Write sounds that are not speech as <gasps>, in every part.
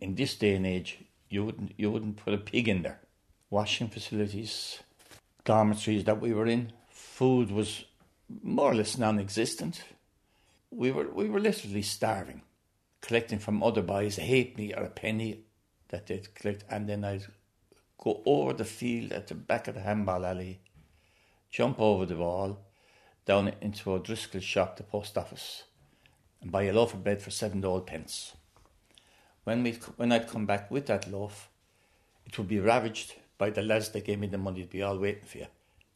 in this day and age, you wouldn't you wouldn't put a pig in there. Washing facilities, dormitories that we were in, food was more or less non-existent. We were we were literally starving, collecting from other boys a halfpenny or a penny that they'd collect, and then I'd go over the field at the back of the handball alley, jump over the wall, down into O'Driscoll's shop, the post office, and buy a loaf of bread for seven old pence. When we when I'd come back with that loaf, it would be ravaged by the lads that gave me the money to be all waiting for you.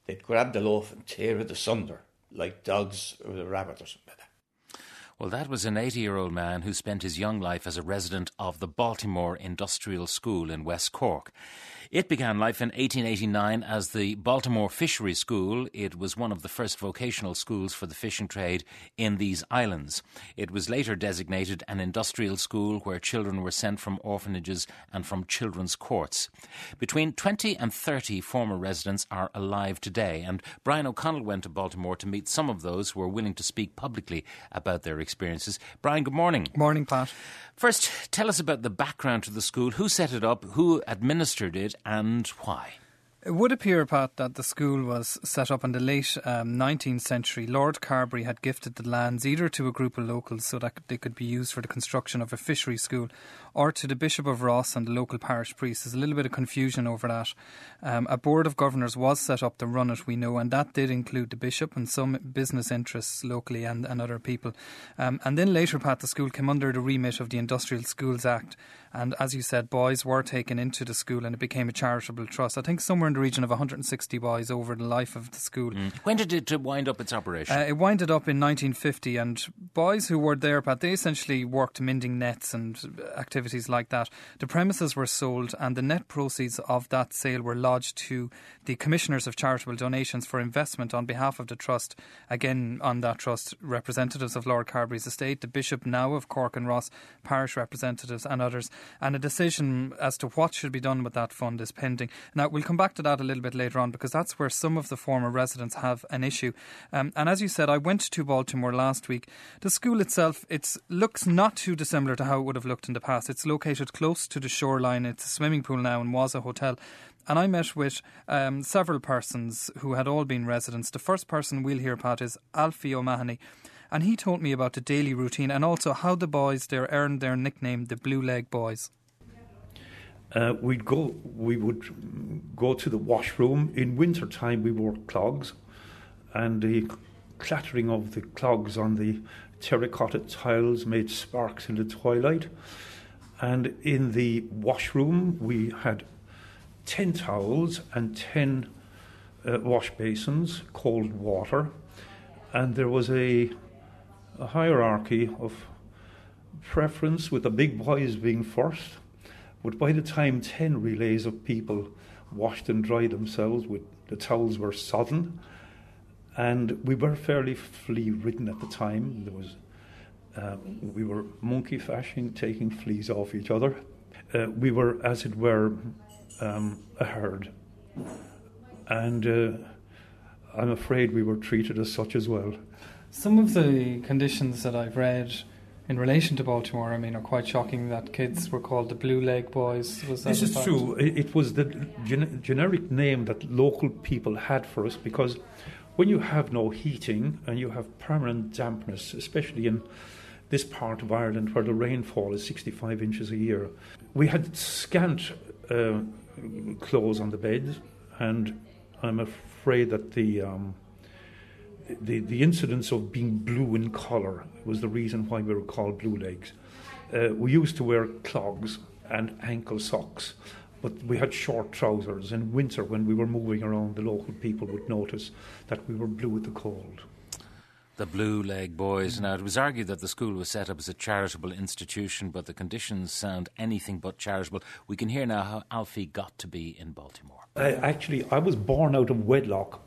They'd grab the loaf and tear it asunder like dogs or a rabbit or something like that. Well, that was an 80 year old man who spent his young life as a resident of the Baltimore Industrial School in West Cork. It began life in 1889 as the Baltimore Fishery School. It was one of the first vocational schools for the fishing trade in these islands. It was later designated an industrial school where children were sent from orphanages and from children's courts. Between 20 and 30 former residents are alive today, and Brian O'Connell went to Baltimore to meet some of those who were willing to speak publicly about their experiences. Brian, good morning. Morning, Pat. First, tell us about the background to the school, who set it up, who administered it, and why? It would appear, Pat, that the school was set up in the late um, 19th century. Lord Carbery had gifted the lands either to a group of locals so that they could be used for the construction of a fishery school or to the Bishop of Ross and the local parish priest. There's a little bit of confusion over that. Um, a board of governors was set up to run it, we know, and that did include the bishop and some business interests locally and, and other people. Um, and then later, Pat, the school came under the remit of the Industrial Schools Act. And as you said, boys were taken into the school and it became a charitable trust. I think somewhere in the region of 160 boys over the life of the school. Mm. When did it wind up its operation? Uh, it winded up in 1950, and boys who were there, Pat, they essentially worked mending nets and activities like that. The premises were sold, and the net proceeds of that sale were lodged to the Commissioners of Charitable Donations for investment on behalf of the Trust. Again, on that Trust, representatives of Lord Carbery's estate, the Bishop now of Cork and Ross, parish representatives, and others and a decision as to what should be done with that fund is pending. Now, we'll come back to that a little bit later on because that's where some of the former residents have an issue. Um, and as you said, I went to Baltimore last week. The school itself, it looks not too dissimilar to how it would have looked in the past. It's located close to the shoreline. It's a swimming pool now and was a hotel. And I met with um, several persons who had all been residents. The first person we'll hear, about is Alfie O'Mahony and he told me about the daily routine and also how the boys there earned their nickname, the Blue Leg Boys. Uh, we'd go. We would go to the washroom in winter time. We wore clogs, and the clattering of the clogs on the terracotta tiles made sparks in the twilight. And in the washroom, we had ten towels and ten uh, wash basins, cold water, and there was a a hierarchy of preference with the big boys being first. But by the time 10 relays of people washed and dried themselves, with the towels were sodden, and we were fairly flea ridden at the time. There was, uh, we were monkey fashing, taking fleas off each other. Uh, we were, as it were, um, a herd. And uh, I'm afraid we were treated as such as well. Some of the conditions that I've read in relation to Baltimore, I mean, are quite shocking. That kids were called the Blue Leg Boys. Was this is fact? true. It, was the gen- generic name that local people had for us because when you have no heating and you have permanent dampness, especially in this part of Ireland where the rainfall is 65 inches a year, we had scant uh, clothes on the beds, and I'm afraid that the um, the, the incidence of being blue in colour was the reason why we were called blue legs. Uh, we used to wear clogs and ankle socks, but we had short trousers. In winter, when we were moving around, the local people would notice that we were blue with the cold. The Blue Leg Boys. Now, it was argued that the school was set up as a charitable institution, but the conditions sound anything but charitable. We can hear now how Alfie got to be in Baltimore. Actually, I was born out of wedlock,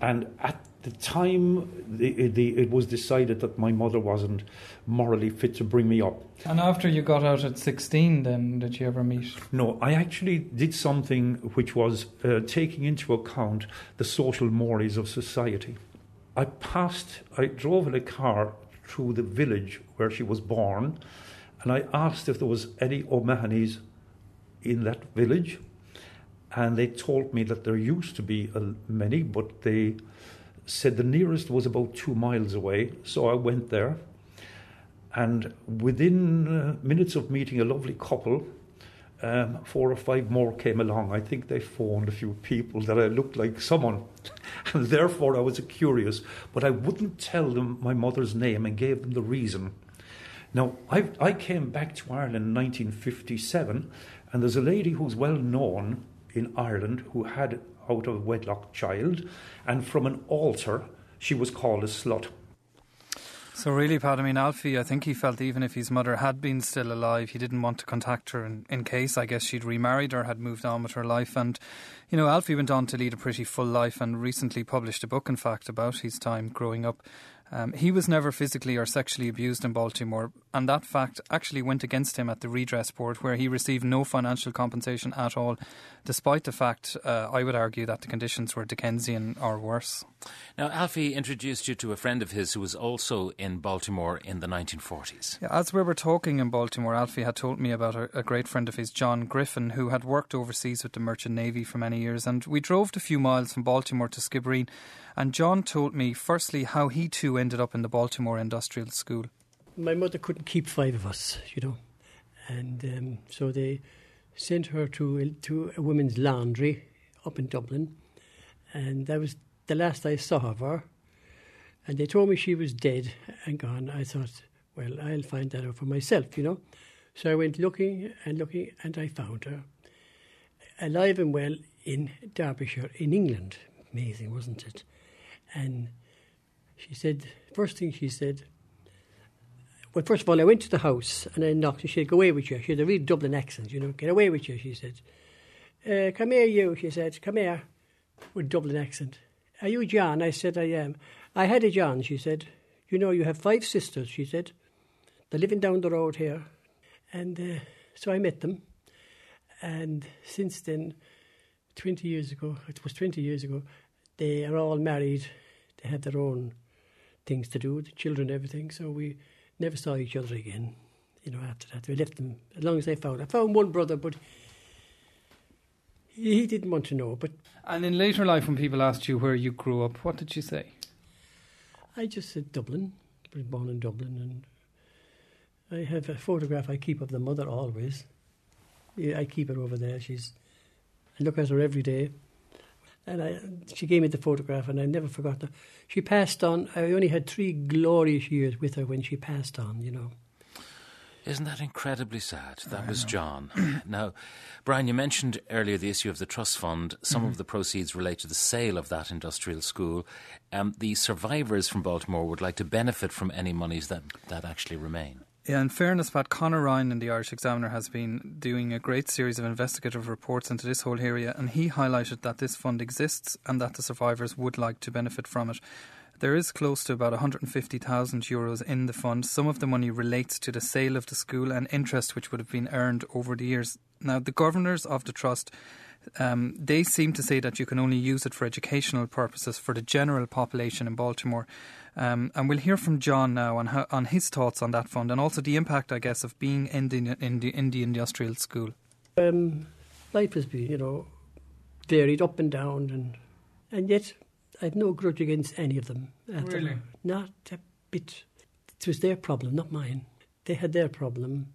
and at the time the, the, it was decided that my mother wasn't morally fit to bring me up. And after you got out at 16, then did you ever meet? No, I actually did something which was uh, taking into account the social mores of society. I passed, I drove in a car through the village where she was born, And I asked if there was any O'Mahony's in that village, and they told me that there used to be uh, many, but they said the nearest was about two miles away. So I went there, and within uh, minutes of meeting a lovely couple, um, four or five more came along. I think they phoned a few people that I looked like someone, <laughs> and therefore I was curious. But I wouldn't tell them my mother's name and gave them the reason. Now, I, I came back to Ireland in 1957, and there's a lady who's well known in Ireland who had out of wedlock child, and from an altar she was called a slut. So really, I mean, Alfie, I think he felt even if his mother had been still alive, he didn't want to contact her in, in case, I guess, she'd remarried or had moved on with her life. And, you know, Alfie went on to lead a pretty full life and recently published a book, in fact, about his time growing up um, he was never physically or sexually abused in Baltimore, and that fact actually went against him at the redress board, where he received no financial compensation at all, despite the fact, uh, I would argue, that the conditions were Dickensian or worse. Now, Alfie introduced you to a friend of his who was also in Baltimore in the 1940s. Yeah, as we were talking in Baltimore, Alfie had told me about a, a great friend of his, John Griffin, who had worked overseas with the Merchant Navy for many years, and we drove a few miles from Baltimore to Skibbereen and John told me, firstly, how he too ended up in the Baltimore Industrial School. My mother couldn't keep five of us, you know, and um, so they sent her to to a women's laundry up in Dublin, and that was the last I saw of her. And they told me she was dead and gone. I thought, well, I'll find that out for myself, you know. So I went looking and looking, and I found her alive and well in Derbyshire, in England. Amazing, wasn't it? And she said, first thing she said, well, first of all, I went to the house and I knocked and she said, go away with you. She had a real Dublin accent, you know, get away with you, she said. Uh, come here, you, she said, come here, with Dublin accent. Are you John? I said, I am. I had a John, she said. You know, you have five sisters, she said. They're living down the road here. And uh, so I met them. And since then, 20 years ago, it was 20 years ago, they are all married. They had their own things to do, the children, everything. So we never saw each other again. You know, after that, we left them as long as they found. I found one brother, but he didn't want to know. But and in later life, when people asked you where you grew up, what did you say? I just said Dublin. I was born in Dublin, and I have a photograph I keep of the mother always. I keep it over there. She's I look at her every day. And I, she gave me the photograph, and I never forgot her. She passed on. I only had three glorious years with her when she passed on, you know. Isn't that incredibly sad? That was John. <clears throat> now, Brian, you mentioned earlier the issue of the trust fund. Some mm-hmm. of the proceeds relate to the sale of that industrial school. Um, the survivors from Baltimore would like to benefit from any monies that, that actually remain. Yeah, in fairness, Pat, Conor Ryan in the Irish Examiner has been doing a great series of investigative reports into this whole area, and he highlighted that this fund exists and that the survivors would like to benefit from it. There is close to about 150,000 euros in the fund. Some of the money relates to the sale of the school and interest which would have been earned over the years. Now, the governors of the trust um, they seem to say that you can only use it for educational purposes for the general population in Baltimore. Um, and we'll hear from John now on how, on his thoughts on that fund and also the impact, I guess, of being in the in the, in the industrial school. Um, life has been, you know, varied up and down, and and yet I've no grudge against any of them. Really, not a bit. It was their problem, not mine. They had their problem.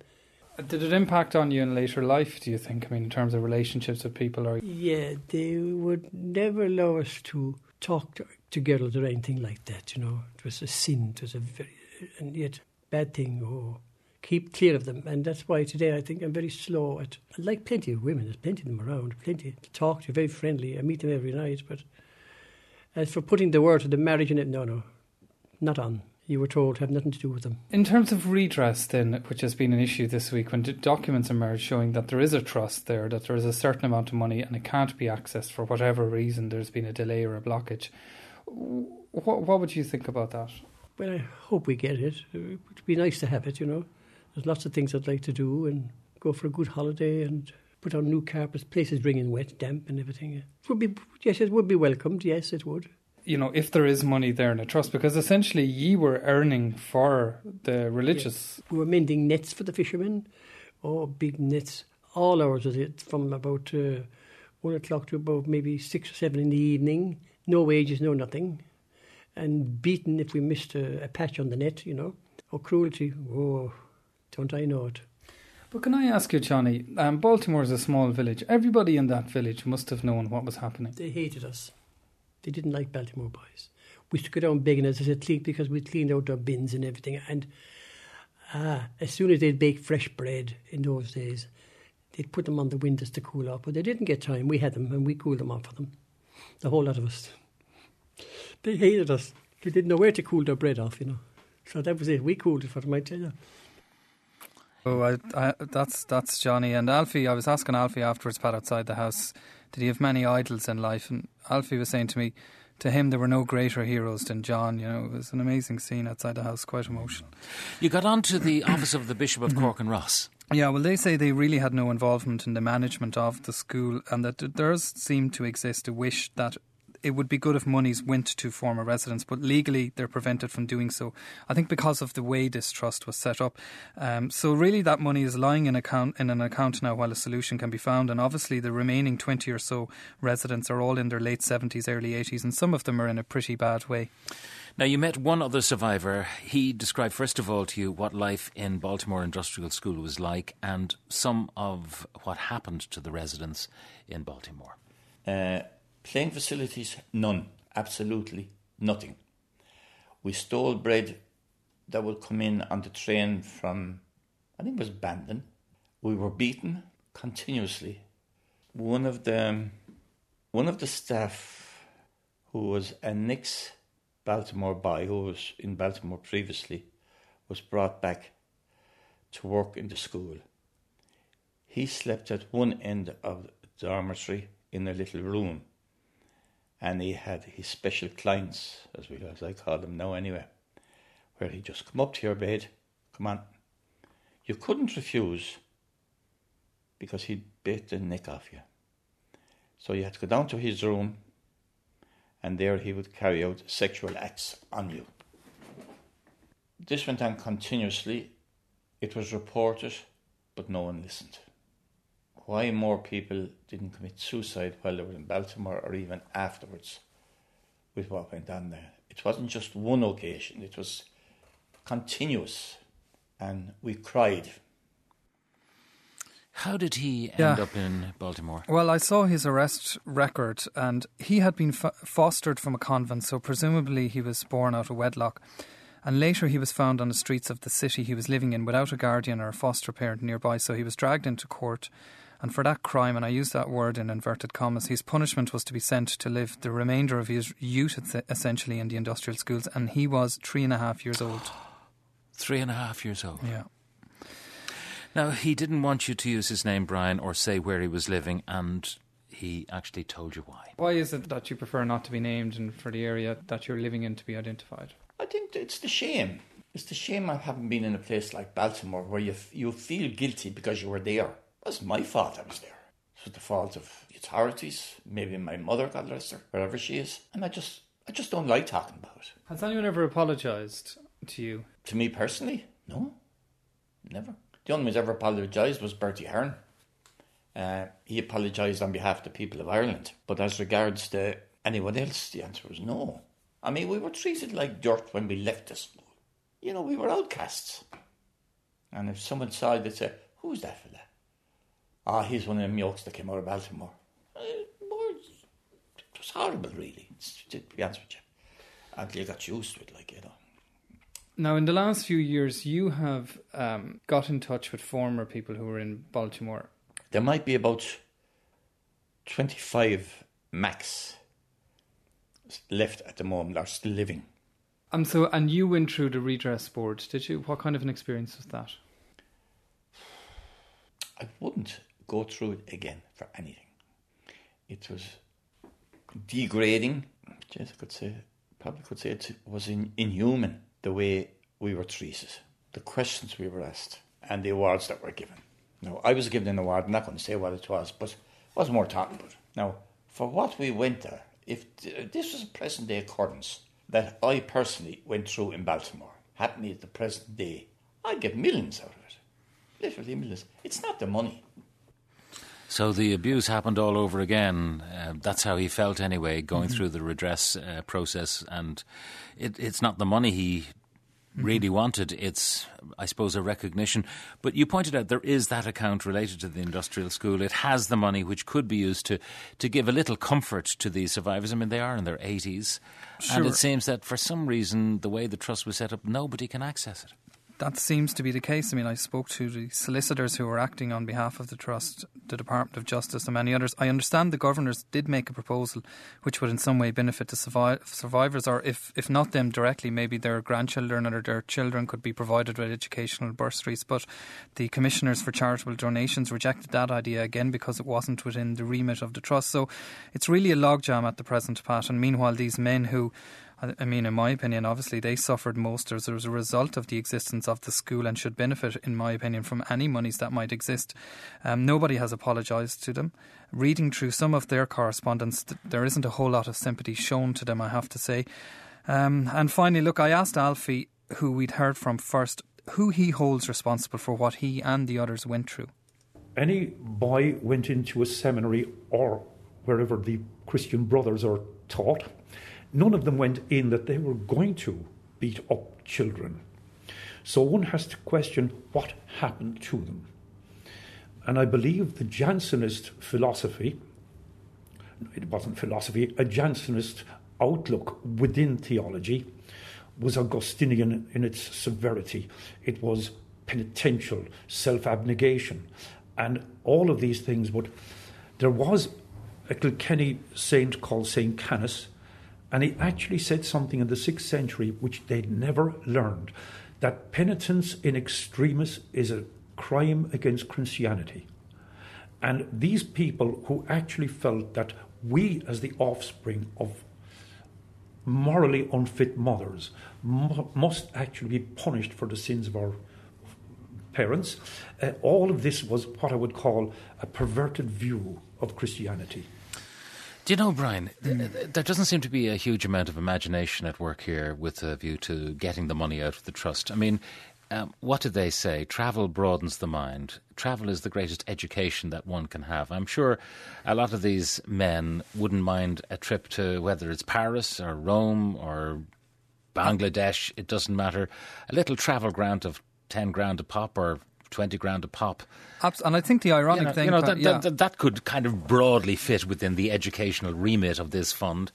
Did it impact on you in later life? Do you think? I mean, in terms of relationships with people, or yeah, they would never allow us to talk to, to girls or anything like that. You know, it was a sin. It was a very and yet bad thing. Oh, keep clear of them, and that's why today I think I'm very slow at. I like plenty of women. There's plenty of them around. Plenty to talk to. Very friendly. I meet them every night. But as for putting the word to the marriage in it, no, no, not on you were told have nothing to do with them. In terms of redress, then, which has been an issue this week, when documents emerge showing that there is a trust there, that there is a certain amount of money and it can't be accessed for whatever reason, there's been a delay or a blockage. What, what would you think about that? Well, I hope we get it. It would be nice to have it, you know. There's lots of things I'd like to do and go for a good holiday and put on new carpets, places bringing wet, damp, and everything. It would be, yes, it would be welcomed. Yes, it would you know, if there is money there in a trust, because essentially ye were earning for the religious. We were mending nets for the fishermen, oh, big nets, all hours of it, from about uh, one o'clock to about maybe six or seven in the evening. No wages, no nothing, and beaten if we missed a, a patch on the net, you know. Oh, cruelty! Oh, don't I know it? But can I ask you, Johnny? Um, Baltimore is a small village. Everybody in that village must have known what was happening. They hated us. They didn't like Baltimore boys. We used to go down begging, as I said, clean, because we cleaned out our bins and everything. And ah, as soon as they'd bake fresh bread in those days, they'd put them on the windows to cool off. But they didn't get time. We had them, and we cooled them off for them. The whole lot of us. They hated us. They didn't know where to cool their bread off, you know. So that was it. We cooled it for them, I tell you. Oh, I, I, that's that's Johnny and Alfie. I was asking Alfie afterwards, Pat, outside the house, did he have many idols in life? And Alfie was saying to me, to him, there were no greater heroes than John. You know, it was an amazing scene outside the house, quite emotional. You got on to the office of the Bishop of. Cork and Ross. Yeah, well, they say they really had no involvement in the management of the school, and that there does seem to exist a wish that it would be good if monies went to former residents, but legally they're prevented from doing so. I think because of the way this trust was set up. Um, so really, that money is lying in account in an account now while a solution can be found. And obviously, the remaining twenty or so residents are all in their late seventies, early eighties, and some of them are in a pretty bad way. Now, you met one other survivor. He described, first of all, to you what life in Baltimore Industrial School was like and some of what happened to the residents in Baltimore. Uh, playing facilities, none. Absolutely nothing. We stole bread that would come in on the train from, I think it was Bandon. We were beaten continuously. One of the, one of the staff, who was an ex Baltimore boy, who was in Baltimore previously, was brought back to work in the school. He slept at one end of the dormitory in a little room and he had his special clients, as we as I call them now anyway, where he just come up to your bed, come on. You couldn't refuse because he'd bit the neck off you. So you had to go down to his room and there he would carry out sexual acts on you. This went on continuously. It was reported, but no one listened why more people didn't commit suicide while they were in Baltimore or even afterwards with what went on there. It wasn't just one occasion, it was continuous. And we cried. How did he end Yeah. up in Baltimore? Well, I saw his arrest record, and he had been fostered from a convent, so presumably he was born out of wedlock. And later he was found on the streets of the city he was living in without a guardian or a foster parent nearby, so he was dragged into court. And for that crime, and I use that word in inverted commas, his punishment was to be sent to live the remainder of his youth essentially in the industrial schools, and he was three and a half years old. <gasps> Three and a half years old. Yeah. Now, he didn't want you to use his name, Brian, or say where he was living, and he actually told you why. Why is it that you prefer not to be named and for the area that you're living in to be identified? I think it's the shame. It's the shame of having been in a place like Baltimore where you, f- you feel guilty because you were there. It wasn't my fault I was there. It was the fault of the authorities, maybe my mother, God bless her, wherever she is. And I just, I just don't like talking about it. Has anyone ever apologised to you? To me personally, no, never. The only one who's ever apologised was Bertie Ahern. Uh, he apologised on behalf of the people of Ireland. But as regards to anyone else, the answer was no. I mean, we were treated like dirt when we left the school. You know, we were outcasts. And if someone saw it, they'd say, Who's that fella? Ah, he's one of them yokes that came out of Baltimore. Uh, it was horrible, really, to be honest with you. Until you got used to it, like, you know. Now, in the last few years, you have um, got in touch with former people who were in Baltimore. There might be about 25 max left at the moment are still living. And so, and you went through the redress board, did you? What kind of an experience was that? I wouldn't go through it again for anything. It was degrading. Yes, I could say, probably could say it was in, inhuman the way we were treated, the questions we were asked, and the awards that were given. Now, I was given an award, I'm not going to say what it was, but it was more talking about. Now, for what we went there, if this was a present day occurrence that I personally went through in Baltimore, happening at the present day, I'd get millions out of it. Literally millions. It's not the money. So the abuse happened all over again. Uh, that's how he felt anyway, going Mm-hmm. through the redress uh, process. And it, it's not the money he really wanted. It's, I suppose, a recognition. But you pointed out there is that account related to the industrial school. It has the money which could be used to, to give a little comfort to these survivors. I mean, they are in their 80s. And it seems that for some reason, the way the trust was set up, nobody can access it. That seems to be the case. I mean, I spoke to the solicitors who were acting on behalf of the Trust, the Department of Justice, and many others. I understand the governors did make a proposal which would in some way benefit the survi- survivors, or if, if not them directly, maybe their grandchildren or their children could be provided with educational bursaries. But the commissioners for charitable donations rejected that idea again because it wasn't within the remit of the Trust. So it's really a logjam at the present, Pat. And meanwhile, these men who I mean, in my opinion, obviously they suffered most as a result of the existence of the school and should benefit, in my opinion, from any monies that might exist. Um, nobody has apologised to them. Reading through some of their correspondence, th- there isn't a whole lot of sympathy shown to them, I have to say. Um, and finally, look, I asked Alfie, who we'd heard from first, who he holds responsible for what he and the others went through. Any boy went into a seminary or wherever the Christian brothers are taught, none of them went in that they were going to beat up children. So one has to question what happened to them. And I believe the Jansenist philosophy, it wasn't philosophy, a Jansenist outlook within theology was Augustinian in its severity. It was penitential, self abnegation, and all of these things. But there was a Kilkenny saint called Saint Canice, and he actually said something in the sixth century which they'd never learned that penitence in extremis is a crime against Christianity. And these people who actually felt that we, as the offspring of morally unfit mothers, mu- must actually be punished for the sins of our parents, uh, all of this was what I would call a perverted view of Christianity. Do you know, Brian, th- there doesn't seem to be a huge amount of imagination at work here with a view to getting the money out of the trust. I mean, um, what did they say? Travel broadens the mind. Travel is the greatest education that one can have. I'm sure a lot of these men wouldn't mind a trip to whether it's Paris or Rome or Bangladesh, it doesn't matter. A little travel grant of 10 grand a pop or 20 grand a pop. And I think the ironic You know, thing, you know, that, yeah. that, that, that could kind of broadly fit within the educational remit of this fund.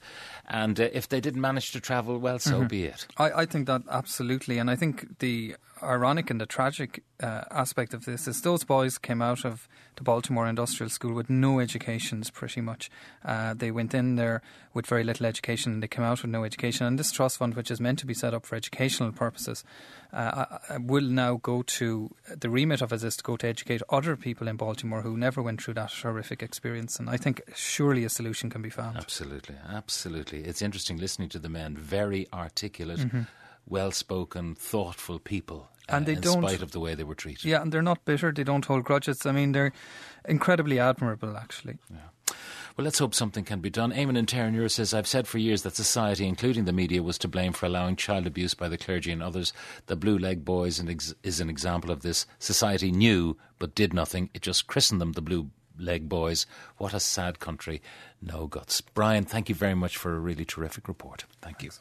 And uh, if they didn't manage to travel, well, so Mm-hmm. be it. I, I think that absolutely, and I think the ironic and the tragic uh, aspect of this is those boys came out of the Baltimore Industrial School with no educations, pretty much. Uh, they went in there with very little education, and they came out with no education. And this trust fund, which is meant to be set up for educational purposes, uh, will now go to the remit of it is to go to educate other people in Baltimore who never went through that horrific experience. And I think surely a solution can be found. Absolutely, absolutely. It's interesting listening to the men, very articulate, Mm-hmm. Well spoken, thoughtful people. uh, And they in don't- spite of the way they were treated. Yeah, and they're not bitter. They don't hold grudges. I mean, they're incredibly admirable, actually. Well, let's hope something can be done. Eamon in Terranure says, I've said for years that society, including the media, was to blame for allowing child abuse by the clergy and others. The Blue Leg Boys is an example of this. Society knew but did nothing. It just christened them the Blue Leg Boys. What a sad country. No guts. Brian, thank you very much for a really terrific report. Thank you.